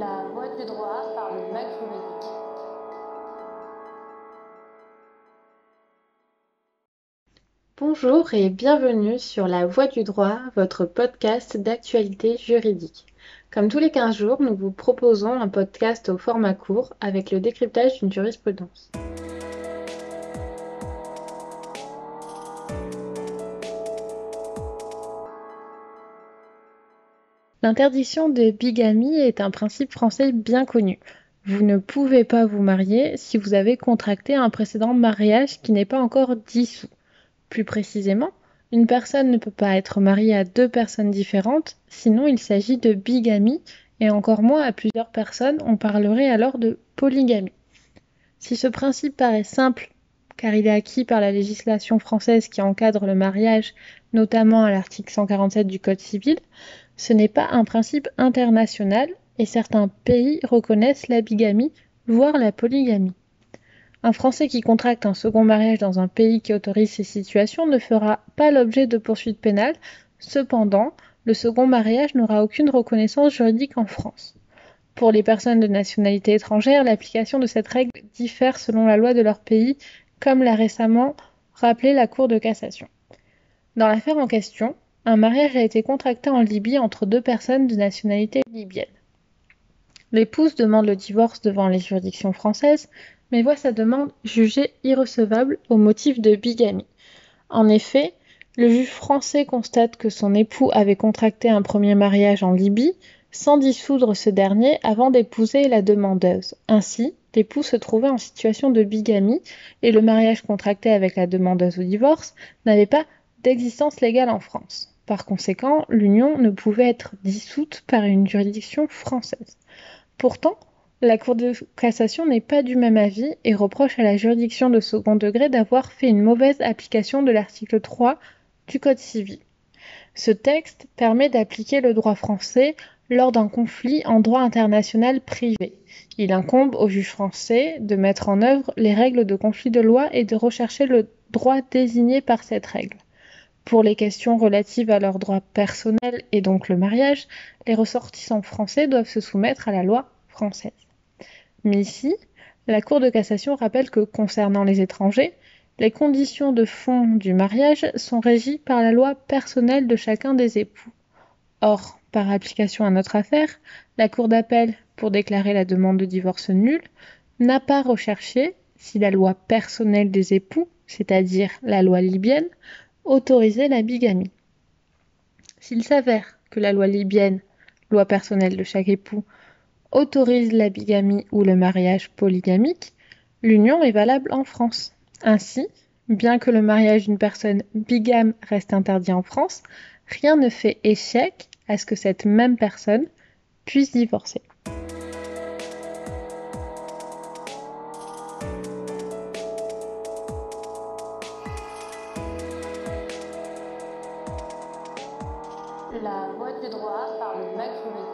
la voie du droit par le. Bonjour et bienvenue sur La Voie du droit, votre podcast d'actualité juridique. Comme tous les 15 jours, nous vous proposons un podcast au format court avec le décryptage d'une jurisprudence. L'interdiction de bigamie est un principe français bien connu. Vous ne pouvez pas vous marier si vous avez contracté un précédent mariage qui n'est pas encore dissous. Plus précisément, une personne ne peut pas être mariée à deux personnes différentes, sinon il s'agit de bigamie, et encore moins à plusieurs personnes, on parlerait alors de polygamie. Si ce principe paraît simple, car il est acquis par la législation française qui encadre le mariage, notamment à l'article 147 du Code civil, ce n'est pas un principe international et certains pays reconnaissent la bigamie, voire la polygamie. Un Français qui contracte un second mariage dans un pays qui autorise ces situations ne fera pas l'objet de poursuites pénales. Cependant, le second mariage n'aura aucune reconnaissance juridique en France. Pour les personnes de nationalité étrangère, l'application de cette règle diffère selon la loi de leur pays, comme l'a récemment rappelé la Cour de cassation. Dans l'affaire en question, un mariage a été contracté en Libye entre deux personnes de nationalité libyenne. L'épouse demande le divorce devant les juridictions françaises, mais voit sa demande jugée irrecevable au motif de bigamie. En effet, le juge français constate que son époux avait contracté un premier mariage en Libye sans dissoudre ce dernier avant d'épouser la demandeuse. Ainsi, l'époux se trouvait en situation de bigamie et le mariage contracté avec la demandeuse au divorce n'avait pas d'existence légale en France. Par conséquent, l'union ne pouvait être dissoute par une juridiction française. Pourtant, la Cour de cassation n'est pas du même avis et reproche à la juridiction de second degré d'avoir fait une mauvaise application de l'article 3 du Code civil. Ce texte permet d'appliquer le droit français lors d'un conflit en droit international privé. Il incombe au juge français de mettre en œuvre les règles de conflit de loi et de rechercher le droit désigné par cette règle. Pour les questions relatives à leurs droits personnels et donc le mariage, les ressortissants français doivent se soumettre à la loi française. Mais ici, la Cour de cassation rappelle que concernant les étrangers, les conditions de fond du mariage sont régies par la loi personnelle de chacun des époux. Or, par application à notre affaire, la Cour d'appel, pour déclarer la demande de divorce nulle, n'a pas recherché si la loi personnelle des époux, c'est-à-dire la loi libyenne, autoriser la bigamie. S'il s'avère que la loi libyenne, loi personnelle de chaque époux, autorise la bigamie ou le mariage polygamique, l'union est valable en France. Ainsi, bien que le mariage d'une personne bigame reste interdit en France, rien ne fait échec à ce que cette même personne puisse divorcer. La voix du droit par le Mac juridique.